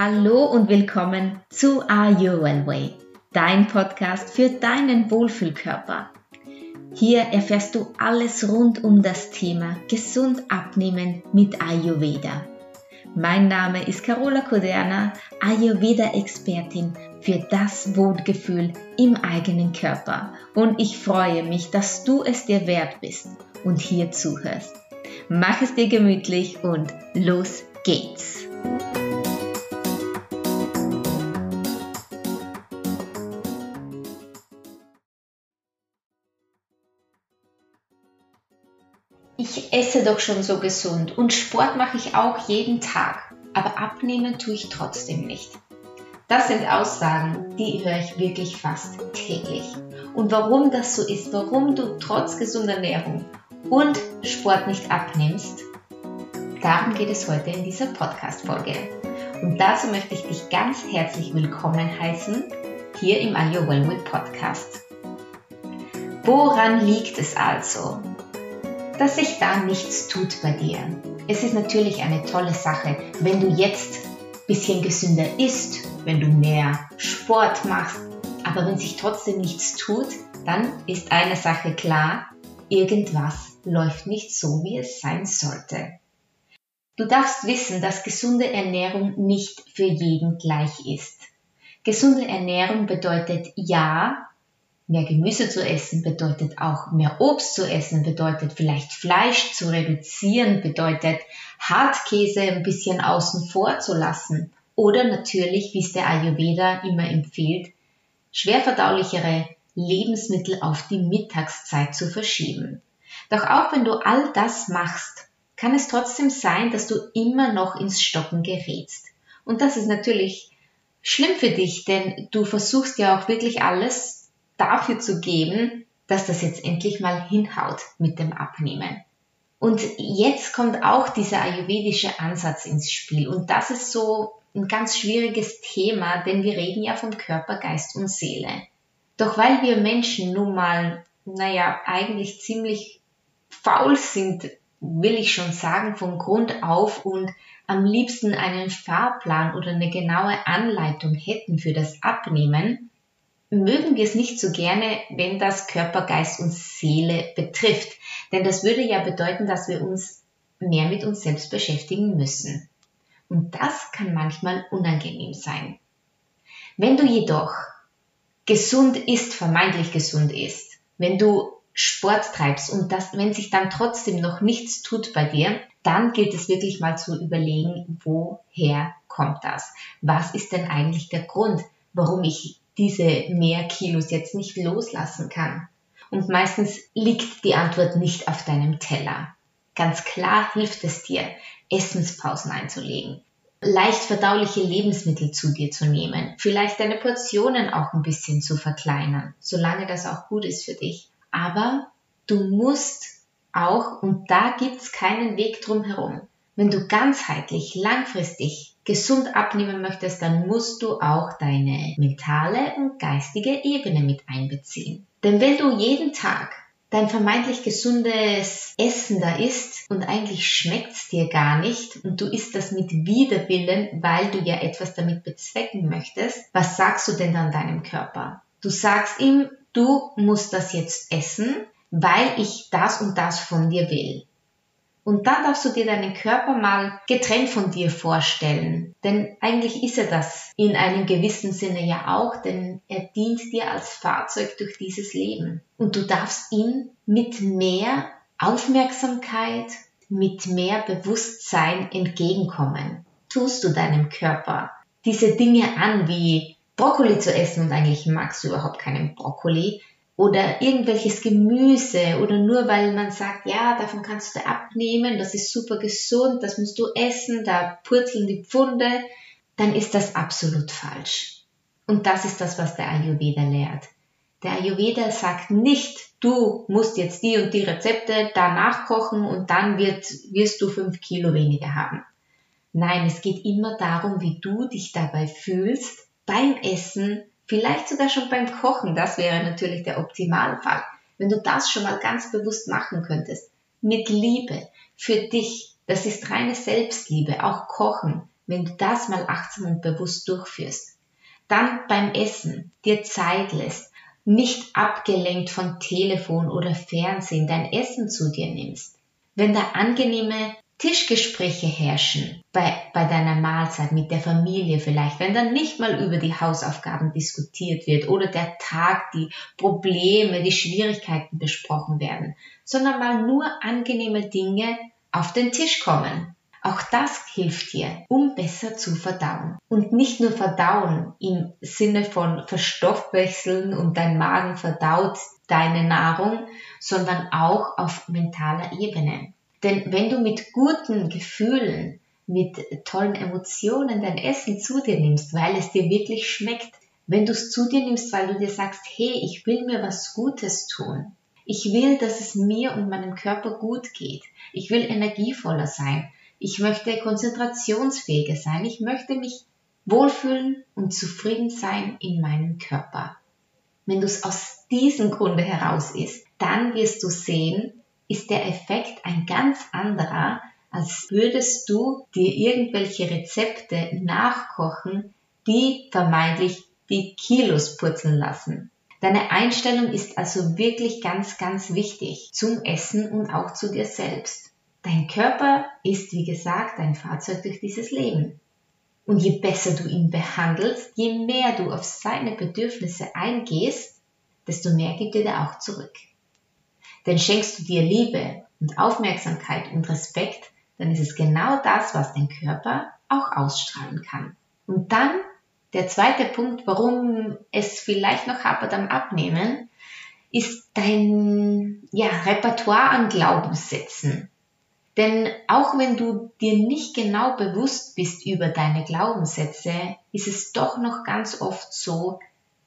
Hallo und willkommen zu Are You Well Way, dein Podcast für deinen Wohlfühlkörper. Hier erfährst du alles rund um das Thema gesund abnehmen mit Ayurveda. Mein Name ist Carola Koderna, Ayurveda-Expertin für das Wohlgefühl im eigenen Körper und ich freue mich, dass du es dir wert bist und hier zuhörst. Mach es dir gemütlich und los geht's! Ich esse doch schon so gesund und Sport mache ich auch jeden Tag, aber abnehmen tue ich trotzdem nicht. Das sind Aussagen, die höre ich wirklich fast täglich. Und warum das so ist, warum du trotz gesunder Ernährung und Sport nicht abnimmst, darum geht es heute in dieser Podcast-Folge. Und dazu möchte ich dich ganz herzlich willkommen heißen hier im Are You Well With Podcast. Woran liegt es also, dass sich da nichts tut bei dir. Es ist natürlich eine tolle Sache, wenn du jetzt ein bisschen gesünder isst, wenn du mehr Sport machst, aber wenn sich trotzdem nichts tut, dann ist eine Sache klar, irgendwas läuft nicht so, wie es sein sollte. Du darfst wissen, dass gesunde Ernährung nicht für jeden gleich ist. Gesunde Ernährung bedeutet ja, Mehr Gemüse zu essen bedeutet auch mehr Obst zu essen, bedeutet vielleicht Fleisch zu reduzieren, bedeutet Hartkäse ein bisschen außen vor zu lassen. Oder natürlich, wie es der Ayurveda immer empfiehlt, schwerverdaulichere Lebensmittel auf die Mittagszeit zu verschieben. Doch auch wenn du all das machst, kann es trotzdem sein, dass du immer noch ins Stocken gerätst. Und das ist natürlich schlimm für dich, denn du versuchst ja auch wirklich alles dafür zu geben, dass das jetzt endlich mal hinhaut mit dem Abnehmen. Und jetzt kommt auch dieser ayurvedische Ansatz ins Spiel. Und das ist so ein ganz schwieriges Thema, denn wir reden ja vom Körper, Geist und Seele. Doch weil wir Menschen nun mal, naja, eigentlich ziemlich faul sind, will ich schon sagen, von Grund auf und am liebsten einen Fahrplan oder eine genaue Anleitung hätten für das Abnehmen, mögen wir es nicht so gerne, wenn das Körper, Geist und Seele betrifft. Denn das würde ja bedeuten, dass wir uns mehr mit uns selbst beschäftigen müssen. Und das kann manchmal unangenehm sein. Wenn du jedoch gesund ist, vermeintlich gesund ist, wenn du Sport treibst und das, wenn sich dann trotzdem noch nichts tut bei dir, dann gilt es wirklich mal zu überlegen, woher kommt das? Was ist denn eigentlich der Grund, warum ich diese mehr Kilos jetzt nicht loslassen kann. Und meistens liegt die Antwort nicht auf deinem Teller. Ganz klar hilft es dir, Essenspausen einzulegen, leicht verdauliche Lebensmittel zu dir zu nehmen, vielleicht deine Portionen auch ein bisschen zu verkleinern, solange das auch gut ist für dich. Aber du musst auch, und da gibt's keinen Weg drum herum, wenn du ganzheitlich, langfristig gesund abnehmen möchtest, dann musst du auch deine mentale und geistige Ebene mit einbeziehen. Denn wenn du jeden Tag dein vermeintlich gesundes Essen da isst und eigentlich schmeckt's dir gar nicht und du isst das mit Widerwillen, weil du ja etwas damit bezwecken möchtest, was sagst du denn dann deinem Körper? Du sagst ihm, du musst das jetzt essen, weil ich das und das von dir will. Und dann darfst du dir deinen Körper mal getrennt von dir vorstellen. Denn eigentlich ist er das in einem gewissen Sinne ja auch, denn er dient dir als Fahrzeug durch dieses Leben. Und du darfst ihm mit mehr Aufmerksamkeit, mit mehr Bewusstsein entgegenkommen. Tust du deinem Körper diese Dinge an, wie Brokkoli zu essen und eigentlich magst du überhaupt keinen Brokkoli, oder irgendwelches Gemüse oder nur weil man sagt, ja, davon kannst du abnehmen, das ist super gesund, das musst du essen, da purzeln die Pfunde, dann ist das absolut falsch. Und das ist das, was der Ayurveda lehrt. Der Ayurveda sagt nicht, du musst jetzt die und die Rezepte danach kochen und dann wird, wirst du fünf Kilo weniger haben. Nein, es geht immer darum, wie du dich dabei fühlst beim Essen, Vielleicht sogar schon beim Kochen, das wäre natürlich der Optimalfall. Wenn du das schon mal ganz bewusst machen könntest, mit Liebe für dich, das ist reine Selbstliebe, auch Kochen, wenn du das mal achtsam und bewusst durchführst. Dann beim Essen dir Zeit lässt, nicht abgelenkt von Telefon oder Fernsehen dein Essen zu dir nimmst. Wenn da angenehme Tischgespräche herrschen bei, bei deiner Mahlzeit mit der Familie vielleicht, wenn dann nicht mal über die Hausaufgaben diskutiert wird oder der Tag, die Probleme, die Schwierigkeiten besprochen werden, sondern mal nur angenehme Dinge auf den Tisch kommen. Auch das hilft dir, um besser zu verdauen. Und nicht nur verdauen im Sinne von verstoffwechseln und dein Magen verdaut deine Nahrung, sondern auch auf mentaler Ebene. Denn wenn du mit guten Gefühlen, mit tollen Emotionen dein Essen zu dir nimmst, weil es dir wirklich schmeckt, wenn du es zu dir nimmst, weil du dir sagst, hey, ich will mir was Gutes tun. Ich will, dass es mir und meinem Körper gut geht. Ich will energievoller sein. Ich möchte konzentrationsfähiger sein. Ich möchte mich wohlfühlen und zufrieden sein in meinem Körper. Wenn du es aus diesem Grunde heraus isst, dann wirst du sehen, ist der Effekt ein ganz anderer, als würdest du dir irgendwelche Rezepte nachkochen, die vermeintlich die Kilos purzeln lassen. Deine Einstellung ist also wirklich ganz, ganz wichtig zum Essen und auch zu dir selbst. Dein Körper ist, wie gesagt, ein Fahrzeug durch dieses Leben. Und je besser du ihn behandelst, je mehr du auf seine Bedürfnisse eingehst, desto mehr gibt er dir auch zurück. Denn schenkst du dir Liebe und Aufmerksamkeit und Respekt, dann ist es genau das, was dein Körper auch ausstrahlen kann. Und dann der zweite Punkt, warum es vielleicht noch hapert am Abnehmen, ist dein ja, Repertoire an Glaubenssätzen. Denn auch wenn du dir nicht genau bewusst bist über deine Glaubenssätze, ist es doch noch ganz oft so,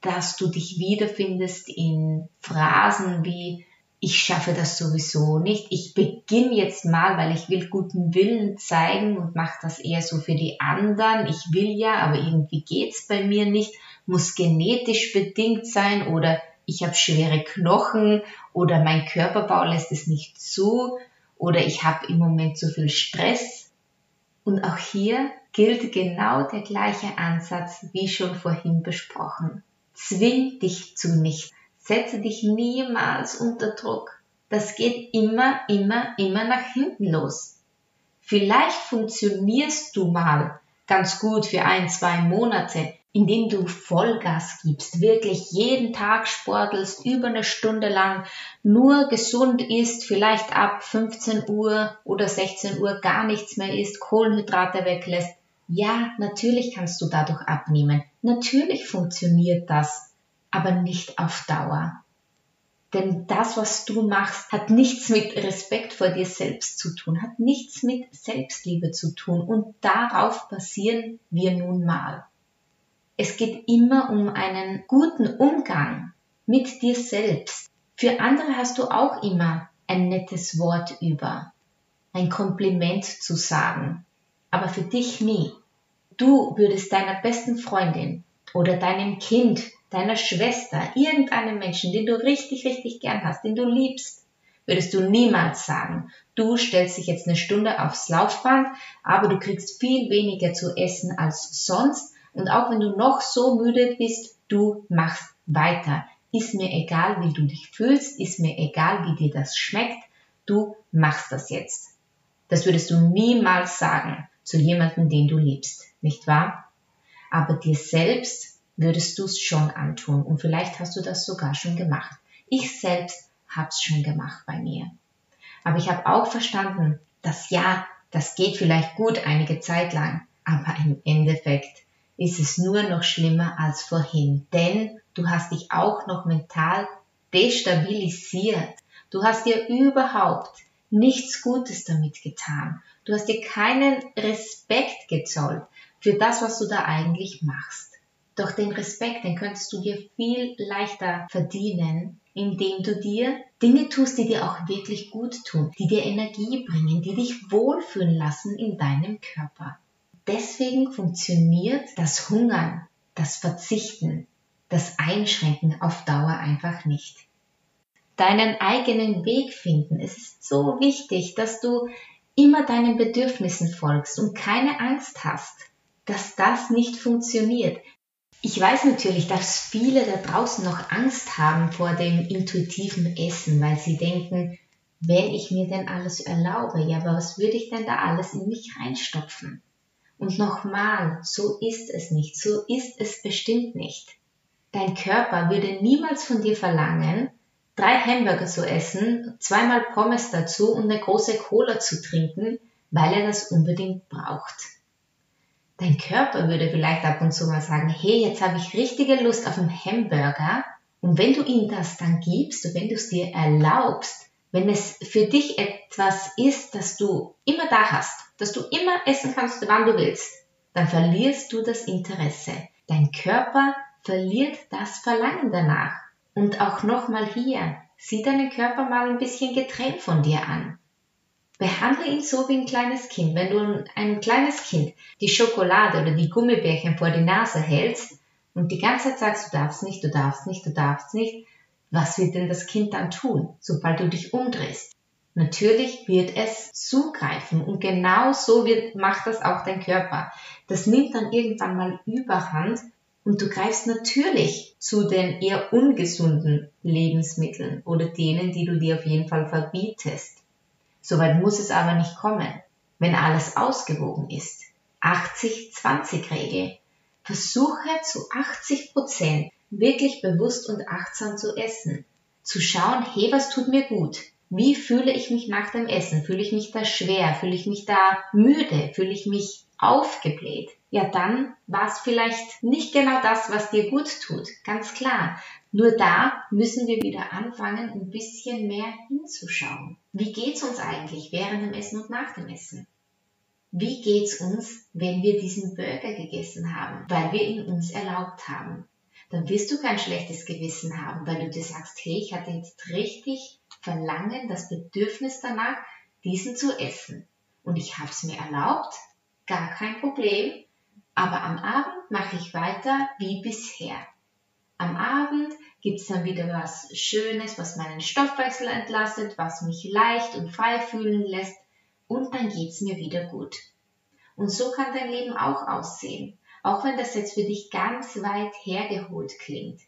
dass du dich wiederfindest in Phrasen wie ich schaffe das sowieso nicht. Ich beginne jetzt mal, weil ich will guten Willen zeigen und mache das eher so für die anderen. Ich will ja, aber irgendwie geht's bei mir nicht. Muss genetisch bedingt sein oder ich habe schwere Knochen oder mein Körperbau lässt es nicht zu oder ich habe im Moment zu viel Stress. Und auch hier gilt genau der gleiche Ansatz wie schon vorhin besprochen. Zwing dich zu nichts. Setze dich niemals unter Druck. Das geht immer, immer, immer nach hinten los. Vielleicht funktionierst du mal ganz gut für ein, zwei Monate, indem du Vollgas gibst, wirklich jeden Tag sportelst, über eine Stunde lang, nur gesund isst, vielleicht ab 15 Uhr oder 16 Uhr gar nichts mehr isst, Kohlenhydrate weglässt. Ja, natürlich kannst du dadurch abnehmen. Natürlich funktioniert das aber nicht auf Dauer. Denn das, was du machst, hat nichts mit Respekt vor dir selbst zu tun, hat nichts mit Selbstliebe zu tun und darauf basieren wir nun mal. Es geht immer um einen guten Umgang mit dir selbst. Für andere hast du auch immer ein nettes Wort über, ein Kompliment zu sagen, aber für dich nie. Du würdest deiner besten Freundin oder deinem Kind deiner Schwester, irgendeinem Menschen, den du richtig, richtig gern hast, den du liebst, würdest du niemals sagen, du stellst dich jetzt eine Stunde aufs Laufband, aber du kriegst viel weniger zu essen als sonst und auch wenn du noch so müde bist, du machst weiter. Ist mir egal, wie du dich fühlst, ist mir egal, wie dir das schmeckt, du machst das jetzt. Das würdest du niemals sagen zu jemandem, den du liebst, nicht wahr? Aber dir selbst würdest du es schon antun und vielleicht hast du das sogar schon gemacht. Ich selbst hab's schon gemacht bei mir. Aber ich habe auch verstanden, dass ja, das geht vielleicht gut einige Zeit lang, aber im Endeffekt ist es nur noch schlimmer als vorhin, denn du hast dich auch noch mental destabilisiert. Du hast dir überhaupt nichts Gutes damit getan. Du hast dir keinen Respekt gezollt für das, was du da eigentlich machst. Doch den Respekt, den könntest du dir viel leichter verdienen, indem du dir Dinge tust, die dir auch wirklich gut tun, die dir Energie bringen, die dich wohlfühlen lassen in deinem Körper. Deswegen funktioniert das Hungern, das Verzichten, das Einschränken auf Dauer einfach nicht. Deinen eigenen Weg finden. Es ist so wichtig, dass du immer deinen Bedürfnissen folgst und keine Angst hast dass das nicht funktioniert. Ich weiß natürlich, dass viele da draußen noch Angst haben vor dem intuitiven Essen, weil sie denken, wenn ich mir denn alles erlaube, ja, aber was würde ich denn da alles in mich reinstopfen? Und nochmal, so ist es nicht, so ist es bestimmt nicht. Dein Körper würde niemals von dir verlangen, drei Hamburger zu essen, zweimal Pommes dazu und eine große Cola zu trinken, weil er das unbedingt braucht. Dein Körper würde vielleicht ab und zu mal sagen, hey, jetzt habe ich richtige Lust auf einen Hamburger. Und wenn du ihm das dann gibst wenn du es dir erlaubst, wenn es für dich etwas ist, das du immer da hast, dass du immer essen kannst, wann du willst, dann verlierst du das Interesse. Dein Körper verliert das Verlangen danach. Und auch nochmal hier, sieh deinen Körper mal ein bisschen getrennt von dir an. Behandle ihn so wie ein kleines Kind. Wenn du ein kleines Kind die Schokolade oder die Gummibärchen vor die Nase hältst und die ganze Zeit sagst, du darfst nicht, du darfst nicht, du darfst nicht, was wird denn das Kind dann tun, sobald du dich umdrehst? Natürlich wird es zugreifen und genau so wird, macht das auch dein Körper. Das nimmt dann irgendwann mal Überhand und du greifst natürlich zu den eher ungesunden Lebensmitteln oder denen, die du dir auf jeden Fall verbietest. Soweit muss es aber nicht kommen, wenn alles ausgewogen ist. 80-20-Regel. Versuche zu 80 Prozent wirklich bewusst und achtsam zu essen. Zu schauen, hey, was tut mir gut? Wie fühle ich mich nach dem Essen? Fühle ich mich da schwer? Fühle ich mich da müde? Fühle ich mich aufgebläht? Ja, dann war es vielleicht nicht genau das, was dir gut tut. Ganz klar. Nur da müssen wir wieder anfangen, ein bisschen mehr hinzuschauen. Wie geht's uns eigentlich während dem Essen und nach dem Essen? Wie geht's uns, wenn wir diesen Burger gegessen haben, weil wir ihn uns erlaubt haben? Dann wirst du kein schlechtes Gewissen haben, weil du dir sagst, hey, ich hatte jetzt richtig Verlangen, das Bedürfnis danach, diesen zu essen. Und ich habe es mir erlaubt, gar kein Problem, aber am Abend mache ich weiter wie bisher. Am Abend gibt es dann wieder was Schönes, was meinen Stoffwechsel entlastet, was mich leicht und frei fühlen lässt und dann geht's mir wieder gut. Und so kann dein Leben auch aussehen, auch wenn das jetzt für dich ganz weit hergeholt klingt.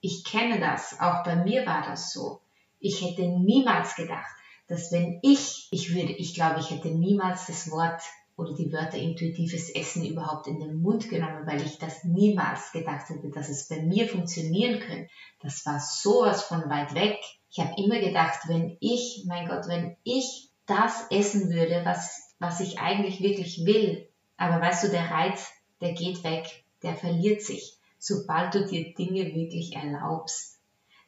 Ich kenne das, auch bei mir war das so. Ich hätte niemals gedacht, dass wenn ich, ich würde, ich glaube, ich hätte niemals das Wort oder die Wörter intuitives Essen überhaupt in den Mund genommen, weil ich das niemals gedacht hätte, dass es bei mir funktionieren könnte. Das war sowas von weit weg. Ich habe immer gedacht, wenn ich, mein Gott, wenn ich das essen würde, was, was ich eigentlich wirklich will, aber weißt du, der Reiz, der geht weg, der verliert sich, sobald du dir Dinge wirklich erlaubst.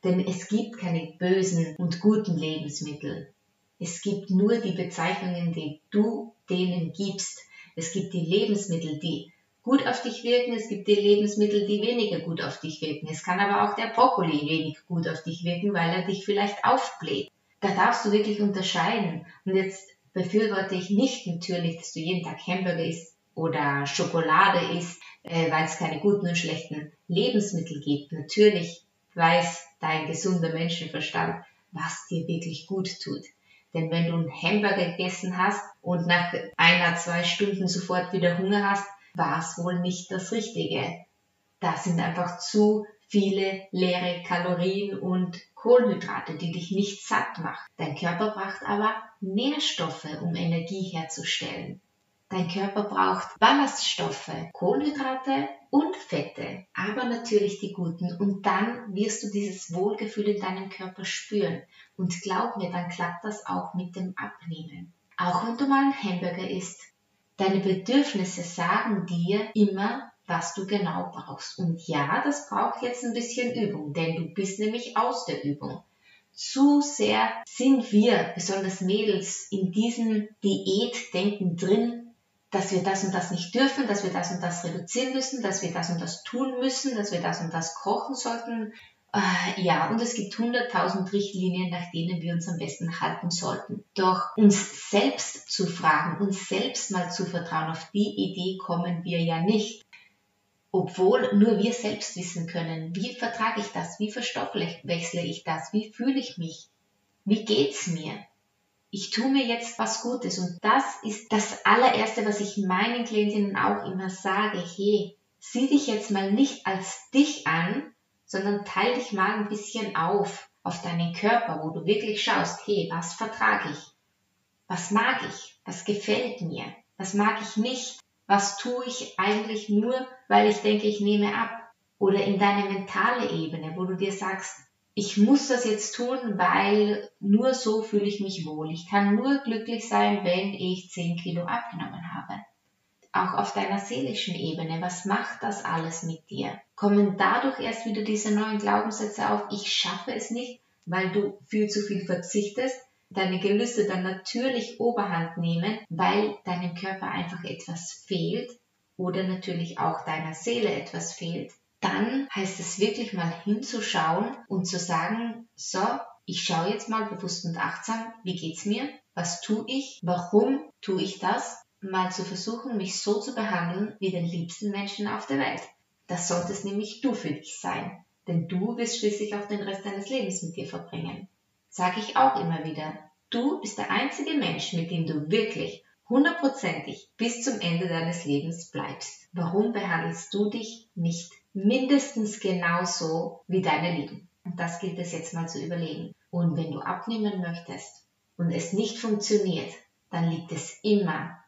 Denn es gibt keine bösen und guten Lebensmittel. Es gibt nur die Bezeichnungen, die du denen gibst. Es gibt die Lebensmittel, die gut auf dich wirken, es gibt die Lebensmittel, die weniger gut auf dich wirken. Es kann aber auch der Brokkoli wenig gut auf dich wirken, weil er dich vielleicht aufbläht. Da darfst du wirklich unterscheiden. Und jetzt befürworte ich nicht natürlich, dass du jeden Tag Hamburger isst oder Schokolade isst, äh, weil es keine guten und schlechten Lebensmittel gibt. Natürlich weiß dein gesunder Menschenverstand, was dir wirklich gut tut. Denn wenn du einen Hamburger gegessen hast und nach einer, zwei Stunden sofort wieder Hunger hast, war es wohl nicht das Richtige. Da sind einfach zu viele leere Kalorien und Kohlenhydrate, die dich nicht satt machen. Dein Körper braucht aber Nährstoffe, um Energie herzustellen. Dein Körper braucht Ballaststoffe, Kohlenhydrate und Fette, aber natürlich die guten. Und dann wirst du dieses Wohlgefühl in deinem Körper spüren. Und glaub mir, dann klappt das auch mit dem Abnehmen. Auch wenn du mal einen Hamburger isst. Deine Bedürfnisse sagen dir immer, was du genau brauchst. Und ja, das braucht jetzt ein bisschen Übung, denn du bist nämlich aus der Übung zu sehr sind wir, besonders Mädels, in diesem Diätdenken drin, dass wir das und das nicht dürfen, dass wir das und das reduzieren müssen, dass wir das und das tun müssen, dass wir das und das kochen sollten. Äh, ja, und es gibt hunderttausend Richtlinien, nach denen wir uns am besten halten sollten. Doch uns selbst zu fragen, uns selbst mal zu vertrauen, auf die Idee kommen wir ja nicht. Obwohl nur wir selbst wissen können, wie vertrage ich das, wie verstoffwechsle ich das, wie fühle ich mich, wie geht's mir. Ich tue mir jetzt was Gutes. Und das ist das allererste, was ich meinen Klientinnen auch immer sage. Hey, sieh dich jetzt mal nicht als dich an, sondern teile dich mal ein bisschen auf, auf deinen Körper, wo du wirklich schaust, hey, was vertrage ich? Was mag ich? Was gefällt mir? Was mag ich nicht? Was tue ich eigentlich nur, weil ich denke, ich nehme ab? Oder in deine mentale Ebene, wo du dir sagst, ich muss das jetzt tun, weil nur so fühle ich mich wohl. Ich kann nur glücklich sein, wenn ich 10 Kilo abgenommen habe. Auch auf deiner seelischen Ebene, was macht das alles mit dir? Kommen dadurch erst wieder diese neuen Glaubenssätze auf, ich schaffe es nicht, weil du viel zu viel verzichtest, deine Gelüste dann natürlich Oberhand nehmen, weil deinem Körper einfach etwas fehlt oder natürlich auch deiner Seele etwas fehlt dann heißt es wirklich mal hinzuschauen und zu sagen, so, ich schaue jetzt mal bewusst und achtsam, wie geht's mir? Was tue ich? Warum tue ich das? Mal zu versuchen, mich so zu behandeln wie den liebsten Menschen auf der Welt. Das solltest nämlich du für dich sein, denn du wirst schließlich auch den Rest deines Lebens mit dir verbringen. Sage ich auch immer wieder. Du bist der einzige Mensch, mit dem du wirklich hundertprozentig bis zum Ende deines Lebens bleibst. Warum behandelst du dich nicht mindestens genauso wie deine Lieben? Und das gilt es jetzt mal zu überlegen. Und wenn du abnehmen möchtest und es nicht funktioniert, dann liegt es immer,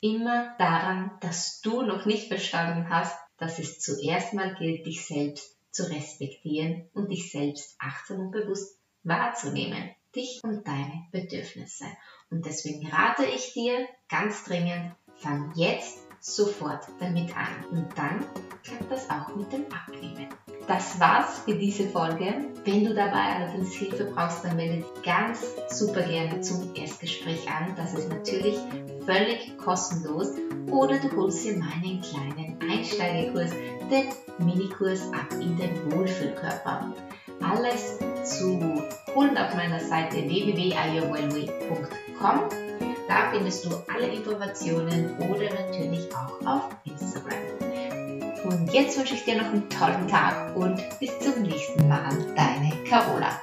immer daran, dass du noch nicht verstanden hast, dass es zuerst mal gilt, dich selbst zu respektieren und dich selbst achtsam und bewusst wahrzunehmen dich und deine Bedürfnisse. Und deswegen rate ich dir ganz dringend, fang jetzt sofort damit an. Und dann klappt das auch mit dem Abnehmen. Das war's für diese Folge. Wenn du dabei allerdings Hilfe brauchst, dann melde dich ganz super gerne zum Erstgespräch an. Das ist natürlich völlig kostenlos. Oder du holst dir meinen kleinen Einsteigerkurs, den Minikurs ab in den Wohlfühlkörper. Alles zu holen auf meiner Seite www.iowellway.com. Da findest du alle Informationen oder natürlich auch auf Instagram. Und jetzt wünsche ich dir noch einen tollen Tag und bis zum nächsten Mal. Deine Carola.